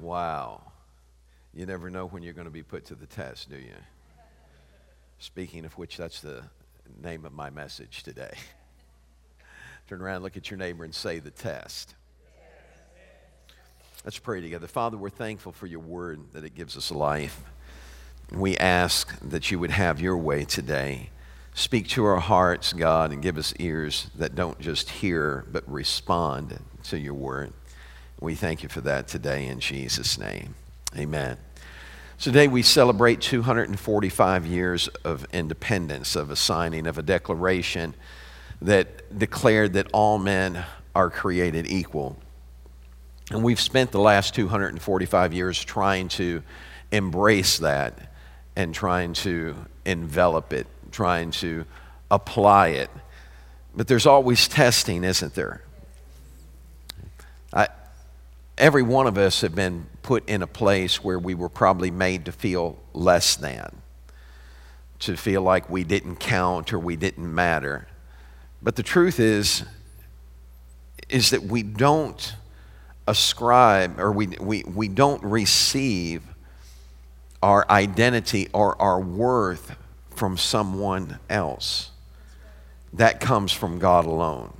Wow. You never know when you're going to be put to the test, do you? Speaking of which, that's the name of my message today. Turn around, look at your neighbor, and say the test. Let's pray together. Father, we're thankful for your word that it gives us life. We ask that you would have your way today. Speak to our hearts, God, and give us ears that don't just hear, but respond to your word. We thank you for that today in Jesus' name. Amen. Today we celebrate 245 years of independence, of a signing of a declaration that declared that all men are created equal. And we've spent the last 245 years trying to embrace that and trying to envelop it, trying to apply it. But there's always testing, isn't there? I, every one of us have been put in a place where we were probably made to feel less than, to feel like we didn't count or we didn't matter. But the truth is, is that we don't ascribe or we, we, we don't receive our identity or our worth from someone else. That comes from God alone.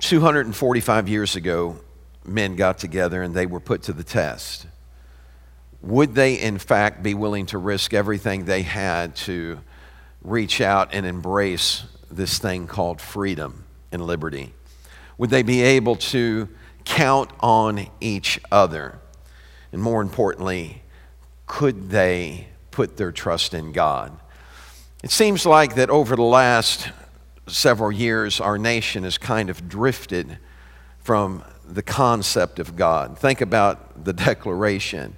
245 years ago, men got together and they were put to the test. Would they, in fact, be willing to risk everything they had to reach out and embrace this thing called freedom and liberty? Would they be able to count on each other? And more importantly, could they put their trust in God? It seems like that over the last several years, our nation has kind of drifted from the concept of God. Think about the declaration.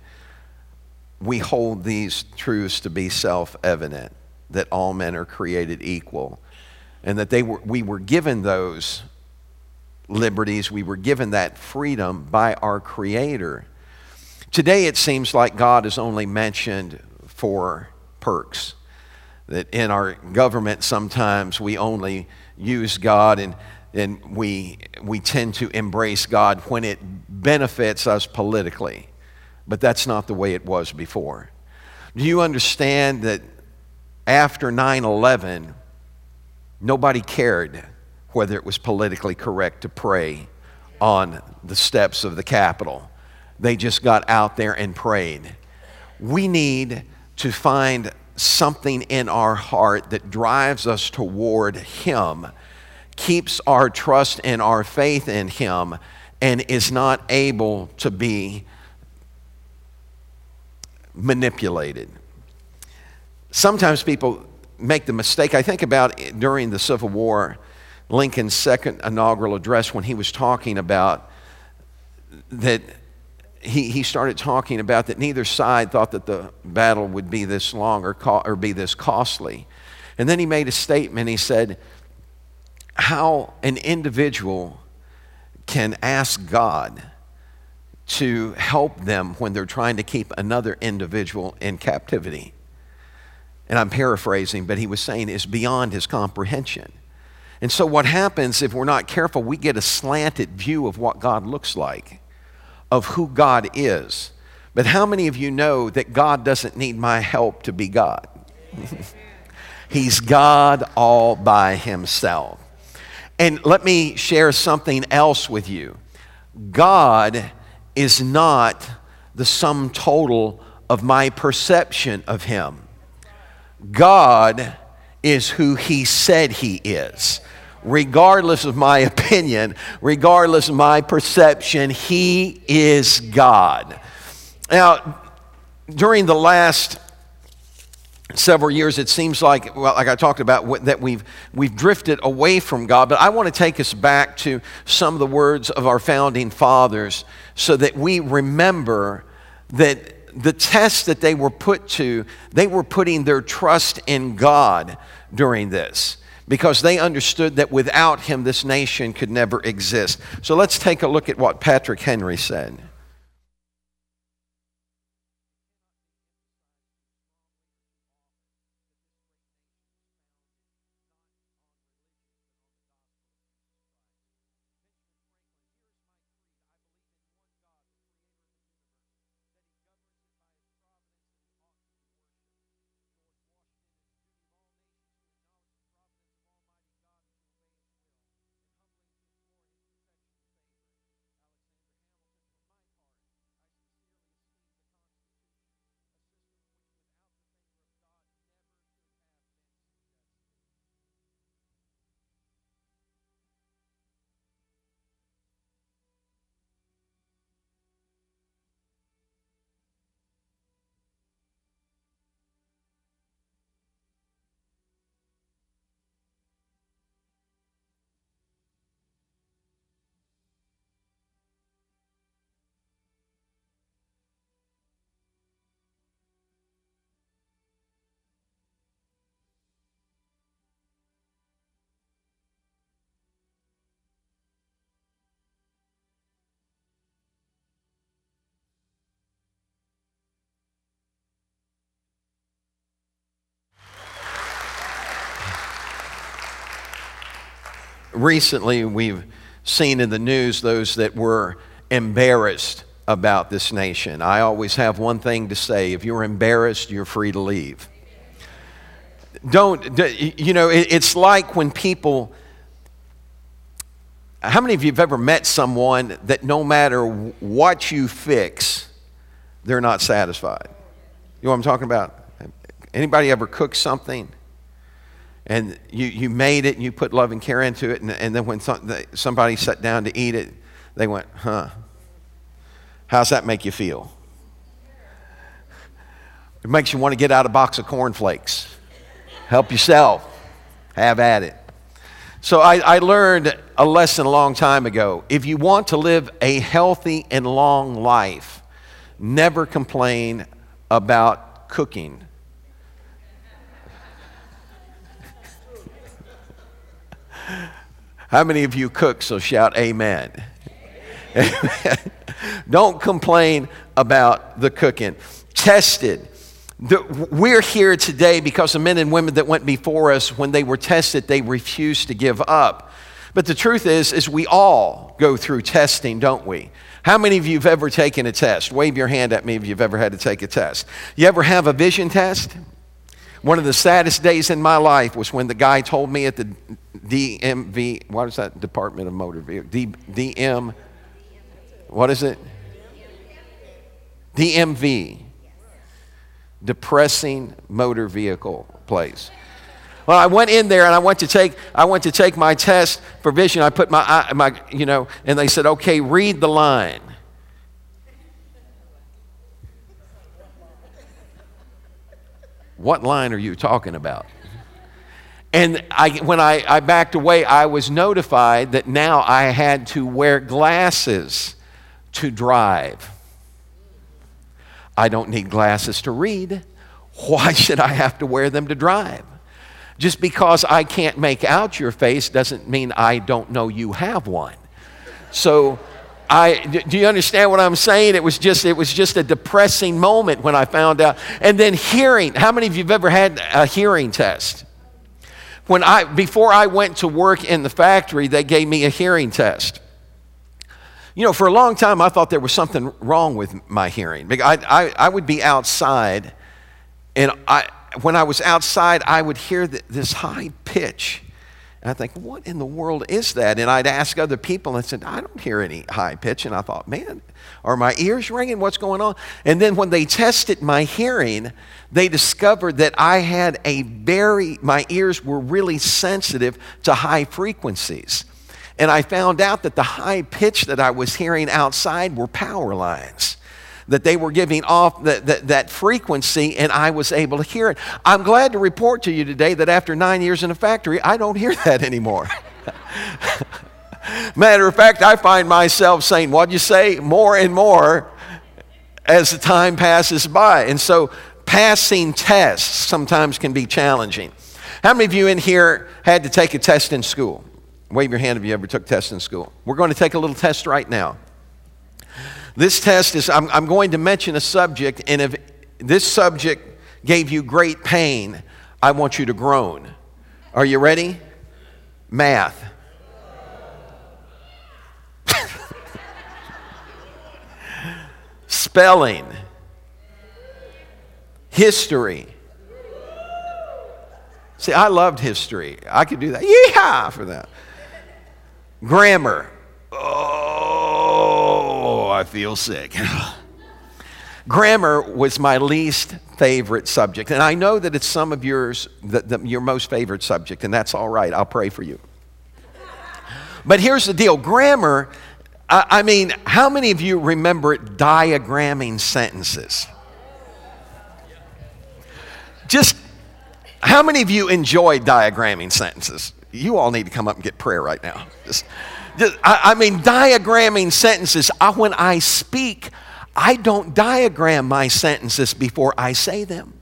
We hold these truths to be self evident that all men are created equal, and that they were, we were given those liberties, we were given that freedom by our Creator. Today, it seems like God is only mentioned for perks. That in our government, sometimes we only use God and and we, we tend to embrace God when it benefits us politically. But that's not the way it was before. Do you understand that after 9 11, nobody cared whether it was politically correct to pray on the steps of the Capitol? They just got out there and prayed. We need to find something in our heart that drives us toward Him keeps our trust and our faith in Him and is not able to be manipulated. Sometimes people make the mistake. I think about during the Civil War, Lincoln's second inaugural address when he was talking about that he, he started talking about that neither side thought that the battle would be this long or, co- or be this costly. And then he made a statement. He said, how an individual can ask God to help them when they're trying to keep another individual in captivity. And I'm paraphrasing, but he was saying is beyond his comprehension. And so, what happens if we're not careful, we get a slanted view of what God looks like, of who God is. But how many of you know that God doesn't need my help to be God? He's God all by himself. And let me share something else with you God is not the sum total of my perception of Him. God is who He said He is. Regardless of my opinion, regardless of my perception, He is God. Now, during the last several years, it seems like, well, like I talked about, that we've, we've drifted away from God. But I want to take us back to some of the words of our founding fathers so that we remember that the test that they were put to, they were putting their trust in God during this because they understood that without Him, this nation could never exist. So let's take a look at what Patrick Henry said. Recently we've seen in the news those that were embarrassed about this nation. I always have one thing to say if you're embarrassed, you're free to leave. Don't, you know, it's like when people, how many of you have ever met someone that no matter what you fix, they're not satisfied? You know what I'm talking about? Anybody ever cook something and you, you made it and you put love and care into it, and, and then when somebody sat down to eat it, they went, huh, how's that make you feel? It makes you want to get out a box of cornflakes. Help yourself. Have at it. So I, I learned a lesson a long time ago. If you want to live a healthy and long life, never complain about cooking How many of you cook? So shout amen. Don't complain about the cooking. Tested. we're here today because the men and women that went before us, when they were tested, they refused to give up. But the truth is, is we all go through testing, don't we? How many of you have ever taken a test? Wave your hand at me if you've ever had to take a test. You ever have a vision test? One of the saddest days in my life was when the guy told me at the DMV, what is that Department of Motor Vehicle? D, DM, what is it? DMV, depressing motor vehicle place. Well, I went in there and I went to take I went to take my test for vision. I put my eye my you know, and they said, "Okay, read the line." What line are you talking about? And I, when I, I backed away, I was notified that now I had to wear glasses to drive. I don't need glasses to read. Why should I have to wear them to drive? Just because I can't make out your face doesn't mean I don't know you have one. So I, do you understand what I'm saying? It was just it was just a depressing moment when I found out. And then hearing. How many of you've ever had a hearing test? When I before I went to work in the factory, they gave me a hearing test. You know, for a long time I thought there was something wrong with my hearing. I, I, I would be outside, and I, when I was outside, I would hear this high pitch and I think, what in the world is that? And I'd ask other people and said, I don't hear any high pitch. And I thought, man, are my ears ringing? What's going on? And then when they tested my hearing, they discovered that I had a very, my ears were really sensitive to high frequencies. And I found out that the high pitch that I was hearing outside were power lines that they were giving off that, that, that, frequency, and I was able to hear it. I'm glad to report to you today that after nine years in a factory, I don't hear that anymore. Matter of fact, I find myself saying, What'd you say? more and more as the time passes by. And so, passing tests sometimes can be challenging. How many of you in here had to take a test in school? Wave your hand if you ever took tests in school. We're going to take a little test right now. This test is, I'm, I'm going to mention a subject, and if this subject gave you great pain, I want you to groan. Are you ready? Math. Spelling. History. See, I loved history. I could do that. Yeah, for that. Grammar. Oh, I feel sick. Grammar was my least favorite subject. And I know that it's some of yours, the, the, your most favorite subject, and that's all right. I'll pray for you. But here's the deal grammar, I, I mean, how many of you remember diagramming sentences? Just how many of you enjoy diagramming sentences? You all need to come up and get prayer right now. Just, I, mean, diagramming sentences. I, when I speak, I don't diagram my sentences before I say them.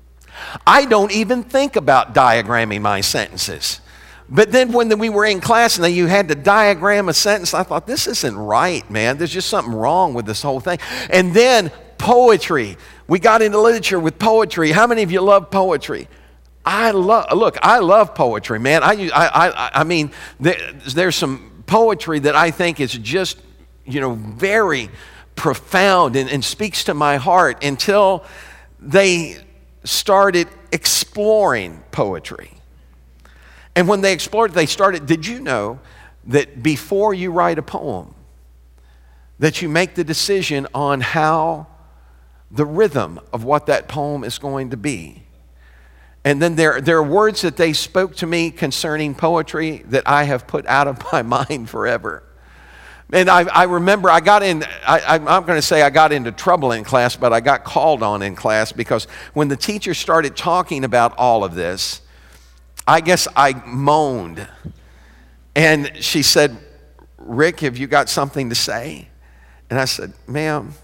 I don't even think about diagramming my sentences. But then when we were in class and you had to diagram a sentence, I thought, this isn't right, man. There's just something wrong with this whole thing. And then poetry. We got into literature with poetry. How many of you love poetry? I love, look, I love poetry, man. I, I, I, I mean, there, there's some poetry that I think is just, you know, very profound and, and speaks to my heart until they started exploring poetry. And when they explored, they started, did you know that before you write a poem, that you make the decision on how the rhythm of what that poem is going to be? And then there, there are words that they spoke to me concerning poetry that I have put out of my mind forever. And I, I remember I got in, I, am going to say I got into trouble in class, but I got called on in class because when the teacher started talking about all of this, I guess I moaned. And she said, Rick, have you got something to say? And I said, ma'am,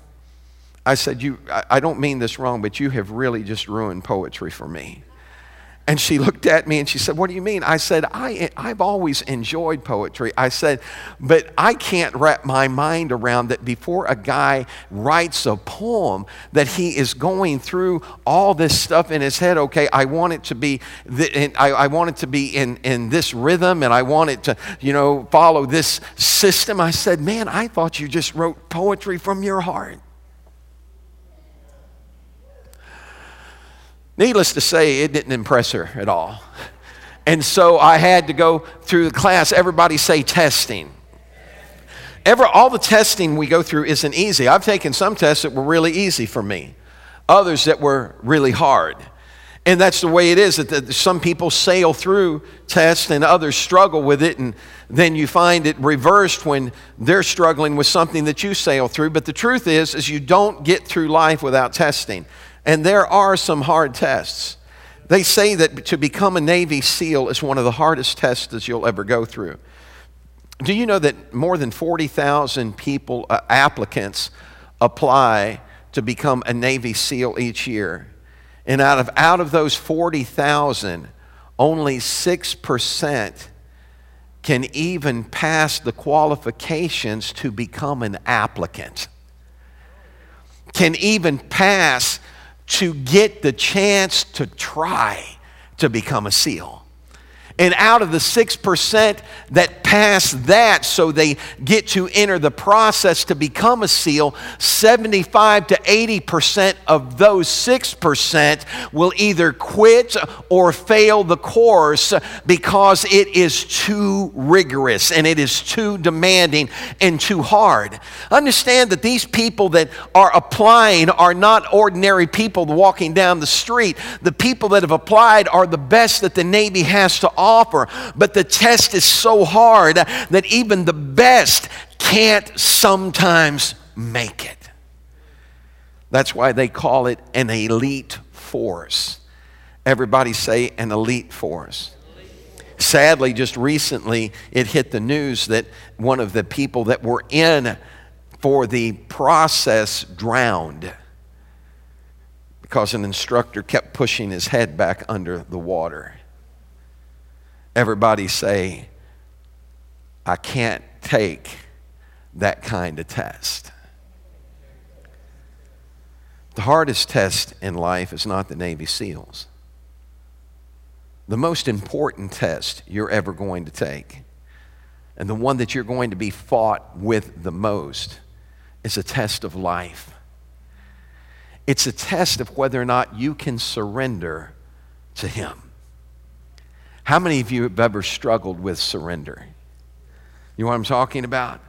I said, you, I, I don't mean this wrong, but you have really just ruined poetry for me. And she looked at me and she said, What do you mean? I said, I, I've always enjoyed poetry. I said, But I can't wrap my mind around that before a guy writes a poem, that he is going through all this stuff in his head. Okay, I want it to be, th- I, I want it to be in, in this rhythm and I want it to, you know, follow this system. I said, Man, I thought you just wrote poetry from your heart. Needless to say, it didn't impress her at all. And so I had to go through the class. Everybody say testing. Ever, all the testing we go through isn't easy. I've taken some tests that were really easy for me, others that were really hard. And that's the way it is that some people sail through tests and others struggle with it, and then you find it reversed when they're struggling with something that you sail through. But the truth is, is you don't get through life without testing. And there are some hard tests. They say that to become a Navy SEAL is one of the hardest tests that you'll ever go through. Do you know that more than 40,000 people, uh, applicants, apply to become a Navy SEAL each year? And out of, out of those 40,000, only 6% can even pass the qualifications to become an applicant, can even pass to get the chance to try to become a SEAL. And out of the 6% that pass that, so they get to enter the process to become a SEAL, 75 to 80% of those 6% will either quit or fail the course because it is too rigorous and it is too demanding and too hard. Understand that these people that are applying are not ordinary people walking down the street. The people that have applied are the best that the Navy has to offer offer. But the test is so hard that even the best can't sometimes make it. That's why they call it an elite force. Everybody say an elite force. Sadly, just recently, it hit the news that one of the people that were in for the process drowned because an instructor kept pushing his head back under the water. Everybody say, I can't take that kind of test. The hardest test in life is not the Navy SEALs. The most important test you're ever going to take, and the one that you're going to be fought with the most, is a test of life. It's a test of whether or not you can surrender to Him. How many of you have ever struggled with surrender? You know what I'm talking about?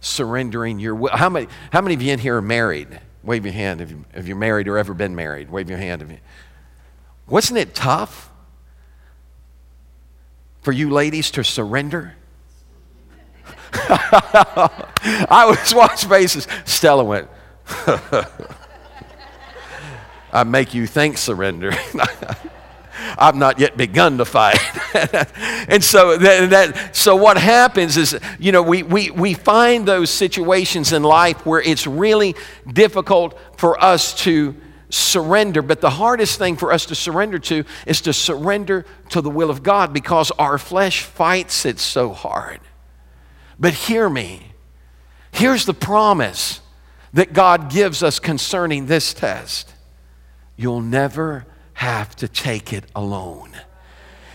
Surrendering your will. How many, how many of you in here are married? Wave your hand if, you, if you're married or ever been married. Wave your hand if you. Wasn't it tough for you ladies to surrender? I was watching faces. Stella went, I make you think surrender. I've not yet begun to fight. and so that, that, so what happens is, you know, we, we, we find those situations in life where it's really difficult for us to surrender. But the hardest thing for us to surrender to is to surrender to the will of God because our flesh fights it so hard. But hear me. Here's the promise that God gives us concerning this test. You'll never have to take it alone.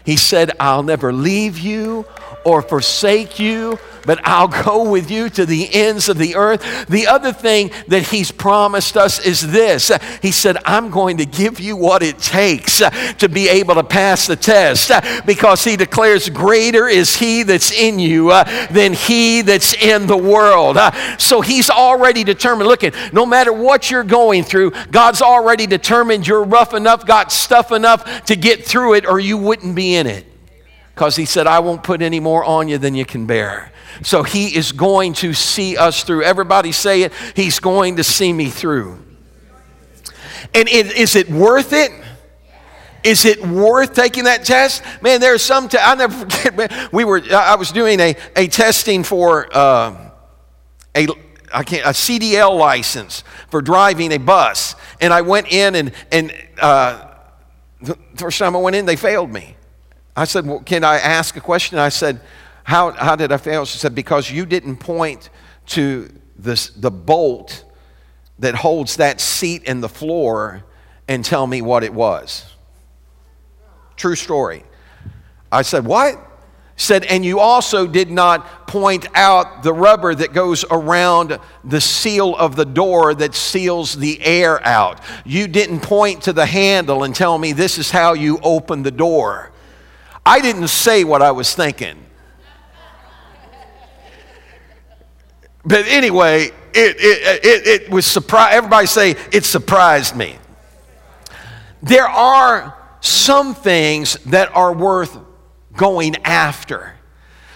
He said, I'll never leave you or forsake you, but I'll go with you to the ends of the earth. The other thing that he's promised us is this He said, I'm going to give you what it takes to be able to pass the test because he declares, Greater is he that's in you uh, than he that's in the world. Uh, so he's already determined. Look, at no matter what you're going through, God's already determined you're rough enough, got stuff enough to get through it, or you wouldn't be in it. Because he said, I won't put any more on you than you can bear. So he is going to see us through. Everybody say it. He's going to see me through. And it, is it worth it? Is it worth taking that test? Man, there's some. I never forget. Man, we were. I was doing a, a testing for uh, a I can't a CDL license for driving a bus, and I went in and and uh, the first time I went in, they failed me. I said, Well, can I ask a question? I said, How, how did I fail? She said, Because you didn't point to this, the bolt that holds that seat in the floor and tell me what it was. True story. I said, What? Said, and you also did not point out the rubber that goes around the seal of the door that seals the air out. You didn't point to the handle and tell me this is how you open the door. I didn't say what I was thinking. But anyway, it, it, it, it was surprise. Everybody say, it surprised me. There are some things that are worth going after.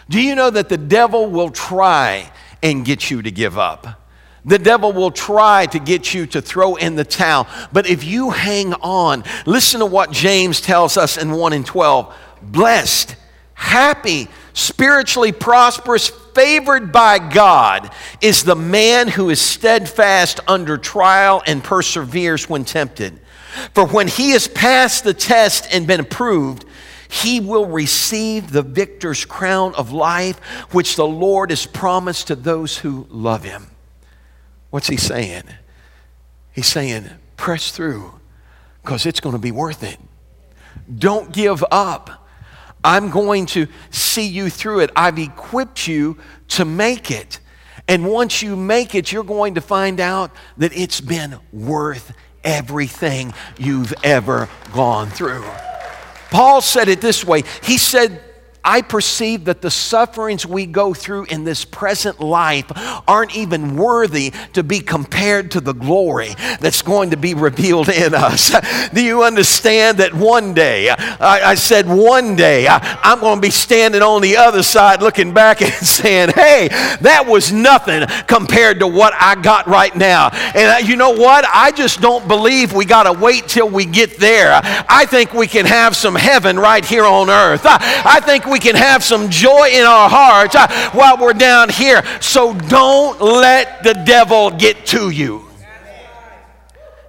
Do you know that the devil will try and get you to give up? The devil will try to get you to throw in the towel. But if you hang on, listen to what James tells us in 1 and 12 blessed, happy, spiritually prosperous, favored by God is the man who is steadfast under trial and perseveres when tempted. For when he has passed the test and been approved, he will receive the victor's crown of life, which the Lord has promised to those who love him. What's he saying? He's saying, press through because it's going to be worth it. Don't give up. I'm going to see you through it. I've equipped you to make it. And once you make it, you're going to find out that it's been worth everything you've ever gone through. Paul said it this way He said, I perceive that the sufferings we go through in this present life aren't even worthy to be compared to the glory that's going to be revealed in us. Do you understand that one day, I, I said one day, I, I'm going to be standing on the other side looking back and saying, hey, that was nothing compared to what I got right now. And you know what? I just don't believe we got to wait till we get there. I think we can have some heaven right here on earth. I, I think we can have some joy in our hearts uh, while we're down here. So don't let the devil get to you.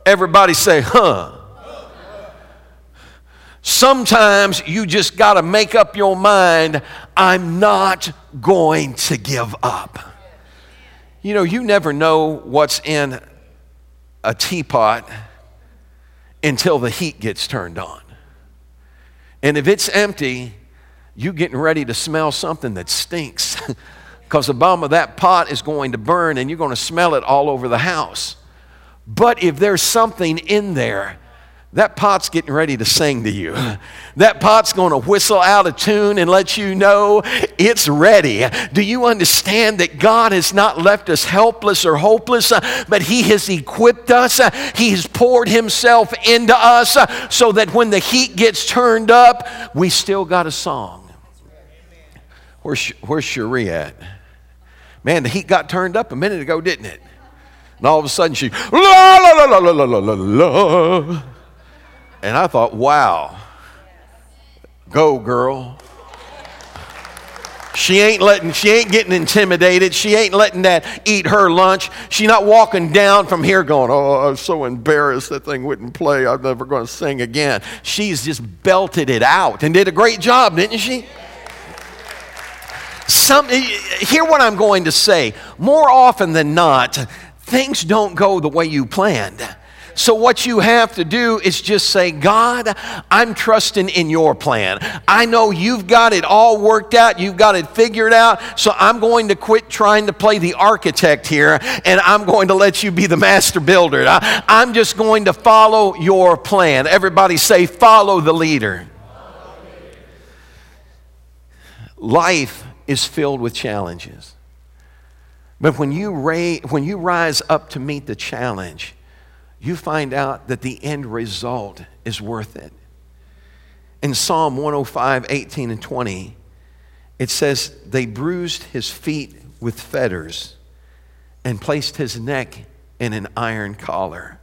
Everybody say, huh. Sometimes you just got to make up your mind I'm not going to give up. You know, you never know what's in a teapot until the heat gets turned on. And if it's empty, you getting ready to smell something that stinks because the bottom of that pot is going to burn and you're going to smell it all over the house. But if there's something in there that pot's getting ready to sing to you. That pot's going to whistle out a tune and let you know it's ready. Do you understand that God has not left us helpless or hopeless, uh, but He has equipped us? Uh, he has poured Himself into us uh, so that when the heat gets turned up, we still got a song. Where's, where's Cherie at? Man, the heat got turned up a minute ago, didn't it? And all of a sudden she, la la la la la la la la. And I thought, wow, go girl. She ain't letting, she ain't getting intimidated. She ain't letting that eat her lunch. She not walking down from here going, oh, I'm so embarrassed that thing wouldn't play. I'm never going to sing again. She's just belted it out and did a great job, didn't she? Some, eh, hear what I'm going to say. More often than not, things don't go the way you planned So, what you have to do is just say, God, I'm trusting in your plan. I know you've got it all worked out, you've got it figured out. So, I'm going to quit trying to play the architect here and I'm going to let you be the master builder. I, I'm just going to follow your plan. Everybody say, follow the leader. Life is filled with challenges. But when you, ra- when you rise up to meet the challenge, you find out that the end result is worth it. In Psalm 105, 18 and 20, it says, They bruised his feet with fetters and placed his neck in an iron collar.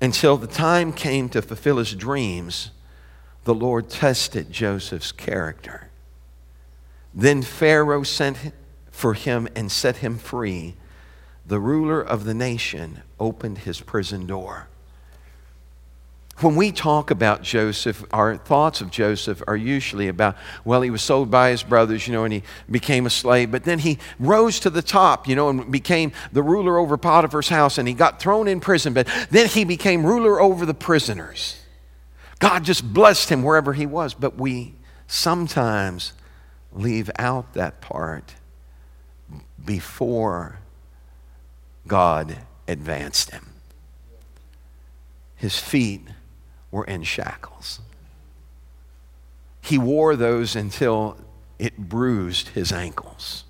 Until the time came to fulfill his dreams, the Lord tested Joseph's character. Then Pharaoh sent for him and set him free the ruler of the nation opened his prison door. When we talk about Joseph, our thoughts of Joseph are usually about, well, he was sold by his brothers, you know, and he became a slave, but then he rose to the top, you know, and became the ruler over Potiphar's house, and he got thrown in prison, but then he became ruler over the prisoners. God just blessed him wherever he was, but we sometimes leave out that part before God advanced him. His feet were in shackles. He wore those until it bruised his ankles.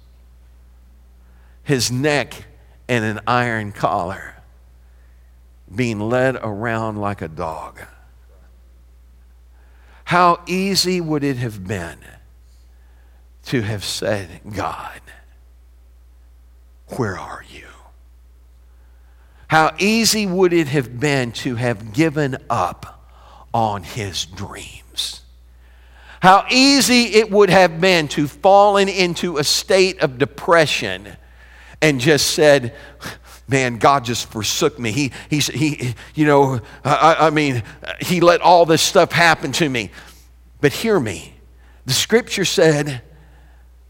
His neck in an iron collar, being led around like a dog. How easy would it have been to have said, God, where are you? How easy would it have been to have given up on his dreams? How easy it would have been to fallen into a state of depression and just said, man, God just forsook me. He, he, he you know, I, I mean, he let all this stuff happen to me. But hear me. The scripture said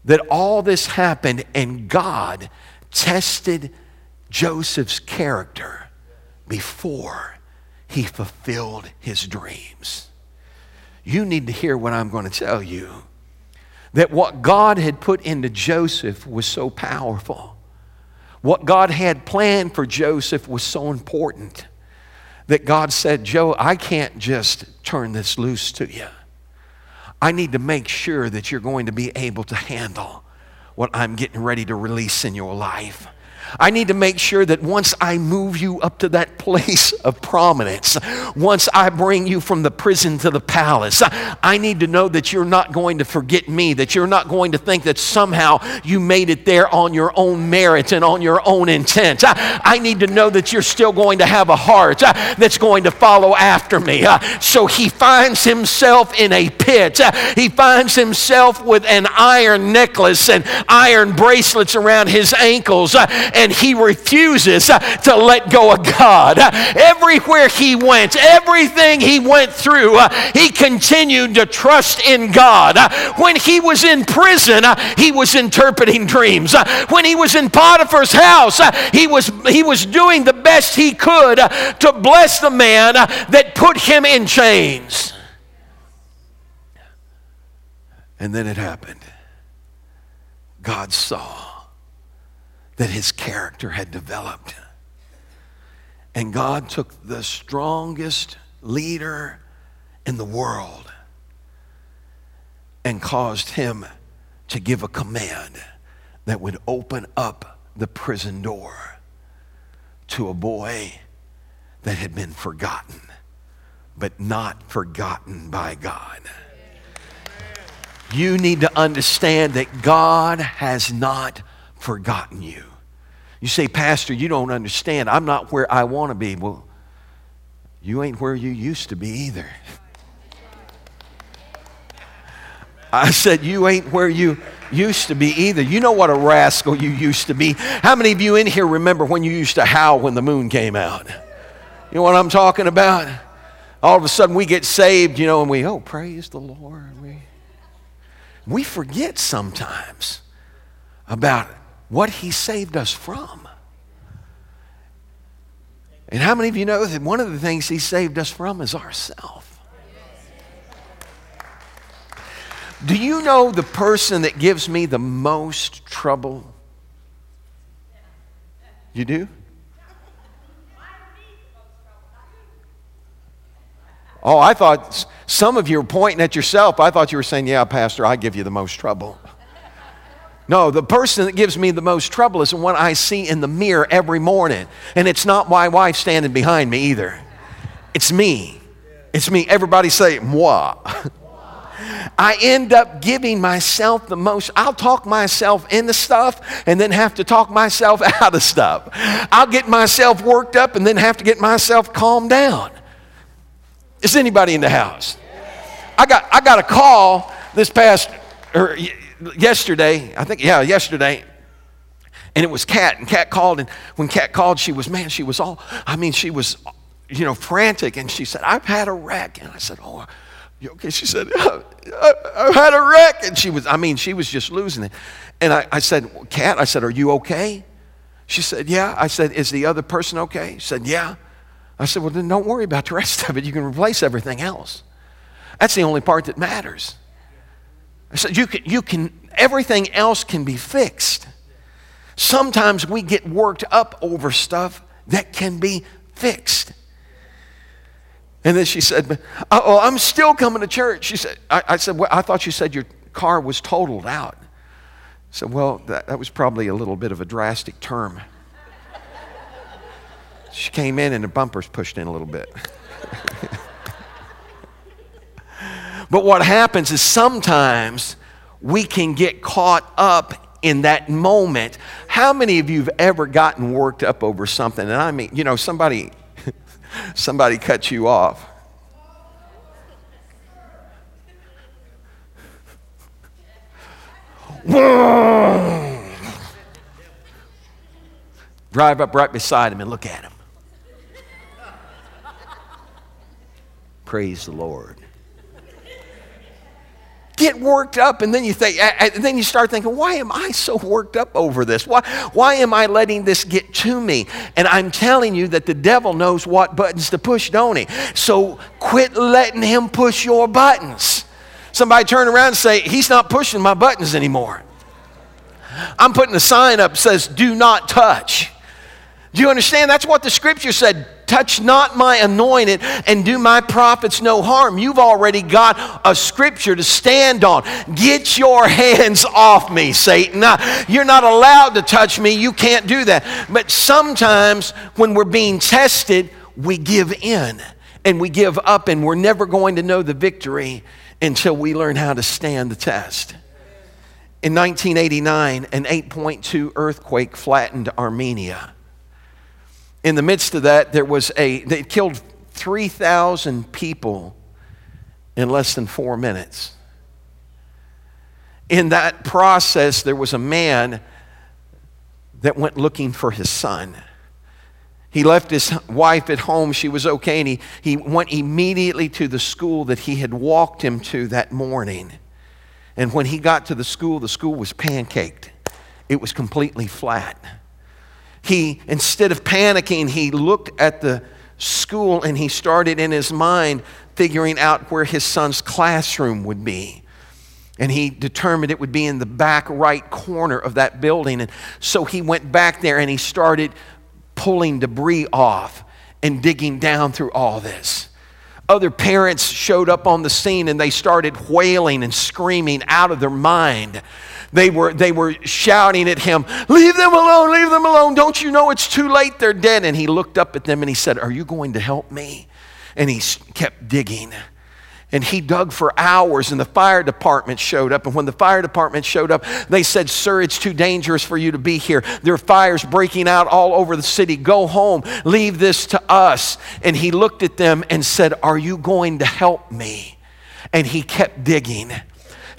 that all this happened and God tested Joseph's character before he fulfilled his dreams. You need to hear what I'm going to tell you that what God had put into Joseph was so powerful. What God had planned for Joseph was so important that God said, Joe, I can't just turn this loose to you. I need to make sure that you're going to be able to handle what I'm getting ready to release in your life. I need to make sure that once I move you up to that place of prominence, once I bring you from the prison to the palace, I need to know that you're not going to forget me, that you're not going to think that somehow you made it there on your own merit and on your own intent. I need to know that you're still going to have a heart that's going to follow after me. So he finds himself in a pit. He finds himself with an iron necklace and iron bracelets around his ankles and he refuses uh, to let go of God. Uh, everywhere he went, everything he went through, uh, he continued to trust in God. When he was in prison, he was interpreting dreams. When he was in Potiphar's house, he was, he was doing the best he could to bless the man that put him in chains. And then it happened. God saw that his character had developed. And God took the strongest leader in the world and caused him to give a command that would open up the prison door to a boy that had been forgotten, but not forgotten by God. You need to understand that God has not forgotten you. You say, Pastor, you don't understand. I'm not where I want to be. Well, you ain't where you used to be either. I said, You ain't where you used to be either. You know what a rascal you used to be. How many of you in here remember when you used to howl when the moon came out? You know what I'm talking about? All of a sudden we get saved, you know, and we, oh, praise the Lord. We, we forget sometimes about what he saved us from. And how many of you know that one of the things He saved us from is ourself? Do you know the person that gives me the most trouble? You do? Oh, I thought some of you were pointing at yourself. I thought you were saying, Yeah, Pastor, I give you the most trouble. No, the person that gives me the most trouble is the one I see in the mirror every morning. And it's not my wife standing behind me either. It's me. It's me. Everybody say, moi. I end up giving myself the most. I'll talk myself into stuff and then have to talk myself out of stuff. I'll get myself worked up and then have to get myself calmed down. Is anybody in the house? I got, I got a call this past, or yesterday, I think, yeah, yesterday, and it was Kat, and Kat called, and when Kat called, she was, man, she was all, I mean, she was, you know, frantic, and she said, I've had a wreck, and I said, oh, you okay? She said, I've had a wreck, and she was, I mean, she was just losing it, and I, I said, Kat, I said, are you okay? She said, yeah. I said, is the other person okay? She said, yeah. I said, Well, then don't worry about the rest of it. You can replace everything else. That's the only part that matters. I said, You can, you can everything else can be fixed. Sometimes we get worked up over stuff that can be fixed. And then she said, Oh, I'm still coming to church. She said, I, I said, well, I thought you said your car was totaled out. I said, Well, that, that was probably a little bit of a drastic term. She came in and the bumpers pushed in a little bit. but what happens is sometimes we can get caught up in that moment. How many of you have ever gotten worked up over something? And I mean, you know, somebody somebody cut you off. Drive up right beside him and look at him. Praise the Lord. Get worked up, and then you think, and then you start thinking, why am I so worked up over this? Why, why am I letting this get to me? And I'm telling you that the devil knows what buttons to push, don't he? So quit letting him push your buttons. Somebody turn around and say, He's not pushing my buttons anymore. I'm putting a sign up that says, Do not touch. Do you understand? That's what the scripture said. Touch not my anointed and do my prophets no harm. You've already got a scripture to stand on. Get your hands off me, Satan. You're not allowed to touch me. You can't do that. But sometimes when we're being tested, we give in and we give up, and we're never going to know the victory until we learn how to stand the test. In 1989, an 8.2 earthquake flattened Armenia in the midst of that, there was a, they killed 3,000 people in less than four minutes. In that process, there was a man that went looking for his son. He left his wife at home. She was okay. And he, he went immediately to the school that he had walked him to that morning. And when he got to the school, the school was pancaked, it was completely flat he, instead of panicking, he looked at the school and he started in his mind figuring out where his son's classroom would be. And he determined it would be in the back right corner of that building. And so he went back there and he started pulling debris off and digging down through all this. Other parents showed up on the scene and they started wailing and screaming out of their mind they were, they were shouting at him, Leave them alone, leave them alone. Don't you know it's too late? They're dead. And he looked up at them and he said, Are you going to help me? And he kept digging. And he dug for hours, and the fire department showed up. And when the fire department showed up, they said, Sir, it's too dangerous for you to be here. There are fires breaking out all over the city. Go home. Leave this to us. And he looked at them and said, Are you going to help me? And he kept digging.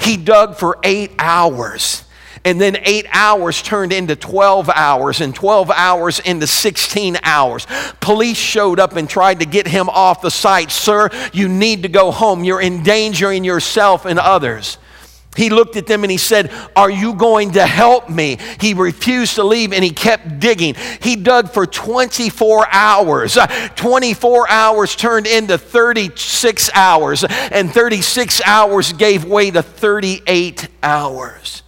He dug for eight hours. And then eight hours turned into 12 hours, and 12 hours into 16 hours. Police showed up and tried to get him off the site. Sir, you need to go home. You're endangering yourself and others. He looked at them and he said, Are you going to help me? He refused to leave and he kept digging. He dug for 24 hours. Uh, 24 hours turned into 36 hours, and 36 hours gave way to 38 hours.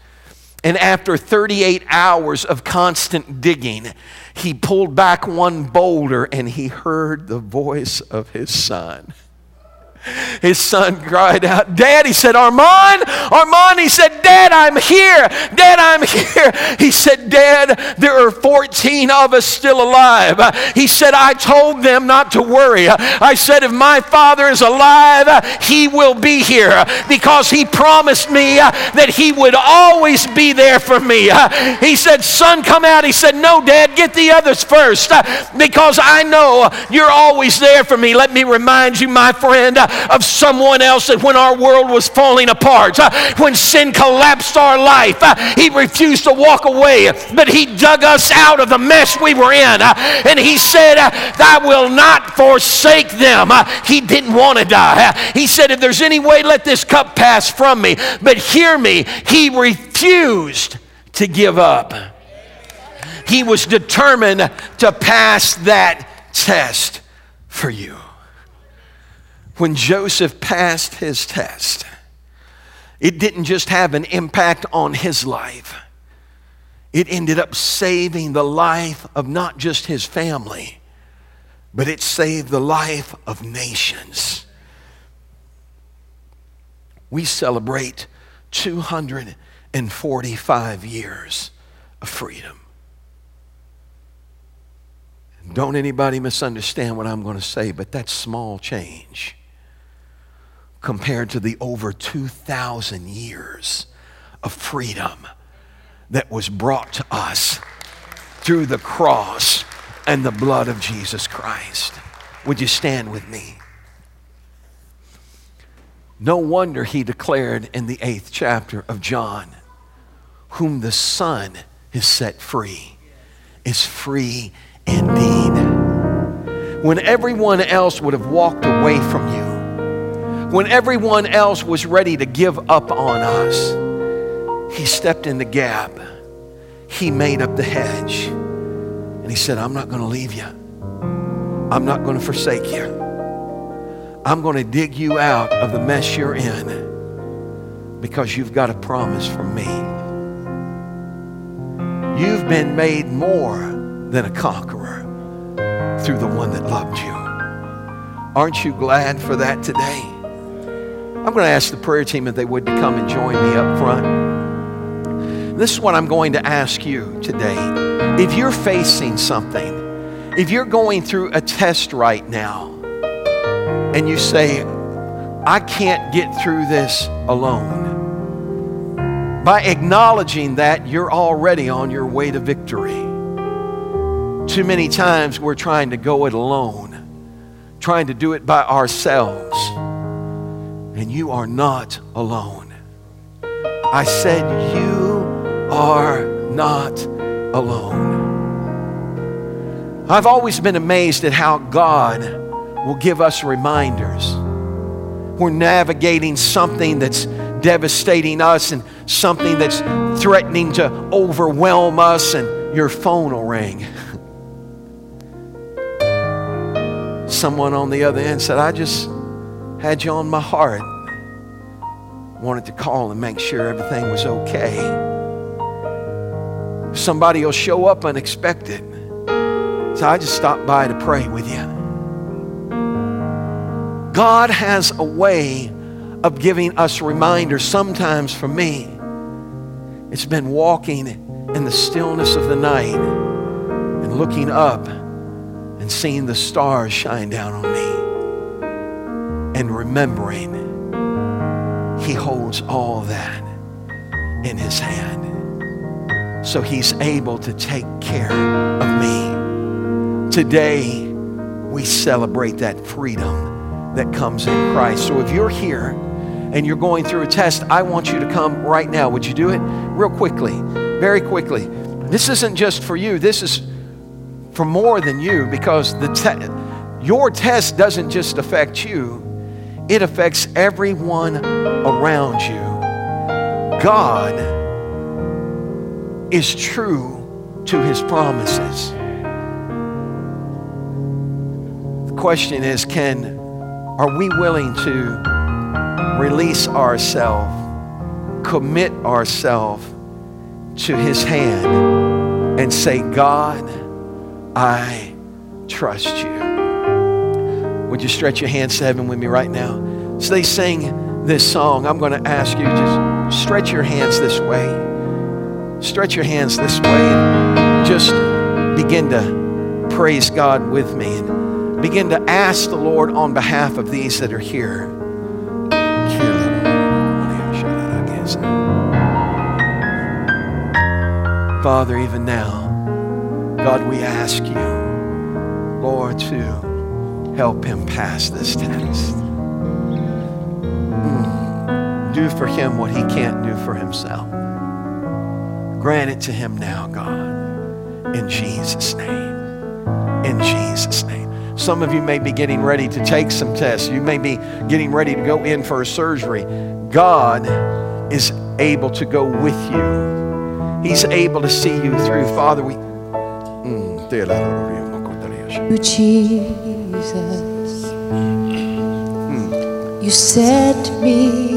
And after 38 hours of constant digging, he pulled back one boulder and he heard the voice of his son. His son cried out, Dad, he said, Armand, Armand, he said, Dad, I'm here. Dad, I'm here. He said, Dad, there are 14 of us still alive. He said, I told them not to worry. I said, if my father is alive, he will be here because he promised me that he would always be there for me. He said, Son, come out. He said, No, Dad, get the others first because I know you're always there for me. Let me remind you, my friend of someone else that when our world was falling apart, uh, when sin collapsed our life, uh, he refused to walk away, but he dug us out of the mess we were in. Uh, and he said, I will not forsake them. He didn't want to die. He said, If there's any way, let this cup pass from me. But hear me, he refused to give up. He was determined to pass that test for you when Joseph passed his test, it didn't just have an impact on his life, it ended up saving the life of not just his family, but it saved the life of nations. We celebrate 245 years of freedom. Don't anybody misunderstand what I'm going to say, but that's small change compared to the over 2,000 years of freedom that was brought to us through the cross and the blood of Jesus Christ. Would you stand with me? No wonder he declared in the eighth chapter of John, whom the Son has set free is free indeed. When everyone else would have walked away from you, when everyone else was ready to give up on us, He stepped in the gap. He made up the hedge. And He said, I'm not going to leave you. I'm not going to forsake you. I'm going to dig you out of the mess you're in because you've got a promise from me. You've been made more than a conqueror through the one that loved you. Aren't you glad for that today? I'm going to ask the prayer team if they would to come and join me up front. This is what I'm going to ask you today. If you're facing something, if you're going through a test right now, and you say, I can't get through this alone, by acknowledging that, you're already on your way to victory. Too many times we're trying to go it alone, trying to do it by ourselves and you are not alone. I said, You are not alone. I've always been amazed at how God will give us reminders. We're navigating something that's devastating us and something that's threatening to overwhelm us, and your phone will ring. Someone on the other end said, I just had you on my heart. Wanted to call and make sure everything was okay. Somebody will show up unexpected. So I just stopped by to pray with you. God has a way of giving us reminders. Sometimes for me, it's been walking in the stillness of the night and looking up and seeing the stars shine down on me and remembering He holds all that in His hand. So He's able to take care of me. Today, we celebrate that freedom that comes in Christ. So if you're here and you're going through a test, I want you to come right now. Would you do it? Real quickly, very quickly. This isn't just for you, this is for more than you because the te- your test doesn't just affect you, it affects everyone around you God is true to his promises. The question is can are we willing to release ourselves, commit ourselves to his hand and say, God, I trust you. Would you stretch your hands to heaven with me right now? As they sing this song, I'm going to ask you just stretch your hands this way. Stretch your hands this way and just begin to praise God with me and begin to ask the Lord on behalf of these that are here. Father, even now, God, we ask you, Lord, to help him pass this test. Mm. Do for him what he can't do for himself. Grant it to him now, God, in Jesus' name. In Jesus' name. Some of you may be getting ready to take some tests. You may be getting ready to go in for a surgery. God is able to go with you He's able to see you through. Father, we. Mm, Jesus. You set me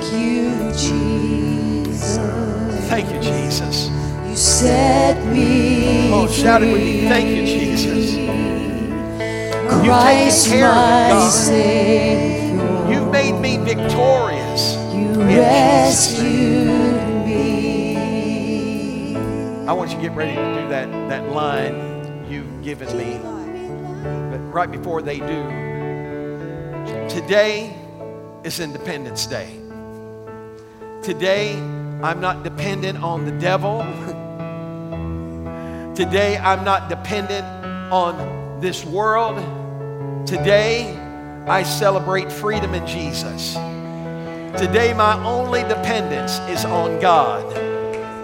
Thank you, Jesus. Thank you, Jesus. You set me Oh, shout it with me. Thank you, Jesus. Christ care of it, my God. Savior. You've made me victorious. You rescued me. I want you to get ready to do that, that line you've given me. But right before they do, today is Independence Day. Today, I'm not dependent on the devil. Today, I'm not dependent on this world. Today, I celebrate freedom in Jesus. Today, my only dependence is on God,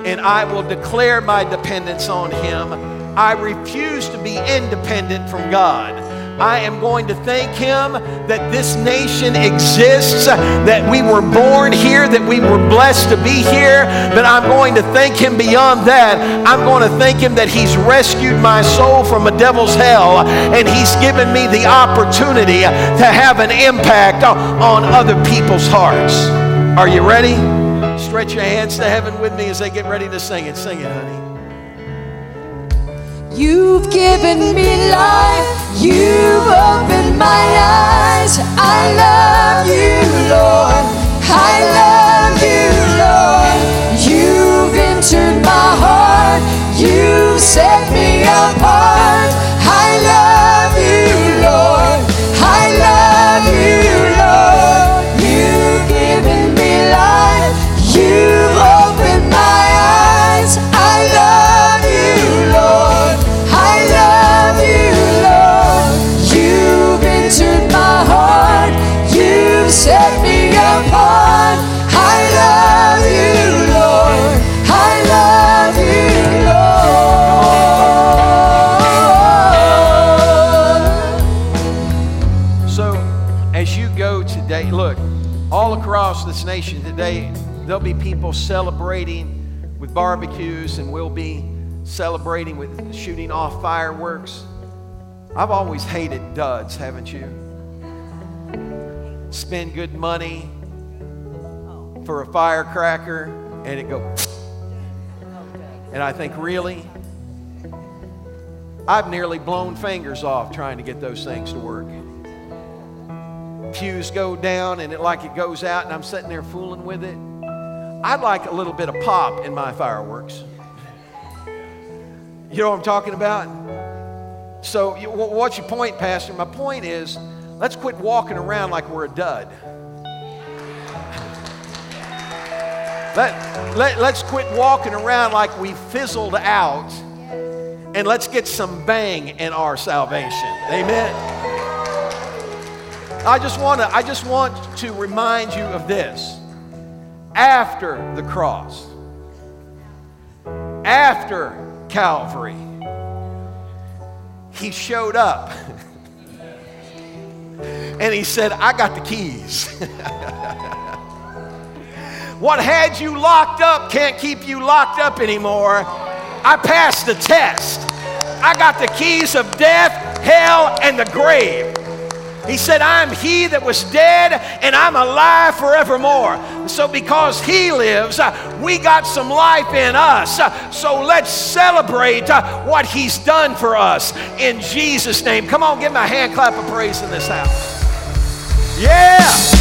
and I will declare my dependence on Him. I refuse to be independent from God. I am going to thank Him that this nation exists, that we were born here, that we were blessed to be here. But I'm going to thank Him beyond that. I'm going to thank Him that He's rescued my soul from a devil's hell and He's given me the opportunity to have an impact on other people's hearts. Are you ready? Stretch your hands to heaven with me as they get ready to sing it. Sing it, honey. You've given me life. There'll be people celebrating with barbecues, and we'll be celebrating with shooting off fireworks. I've always hated duds, haven't you? Spend good money for a firecracker, and it go. And I think, really? I've nearly blown fingers off trying to get those things to work. Fuse go down and it like it goes out, and I'm sitting there fooling with it. I'd like a little bit of pop in my fireworks. You know what I'm talking about? So, what's your point, Pastor? My point is, Let's quit walking around like we're a dud. Let, let, let's quit walking around like we fizzled out and let's get some bang in our salvation. Amen. I just want to I just want to remind you of this. After the cross, after Calvary, he showed up. and he said, I got the keys. what had you locked up can't keep you locked up anymore. I passed the test. I got the keys of death, hell, and the grave. He said, I'm he that was dead and I'm alive forevermore. So, because he lives, uh, we got some life in us. Uh, so, let's celebrate uh, what he's done for us in Jesus' name. Come on, give him a hand clap of praise in this house. Yeah.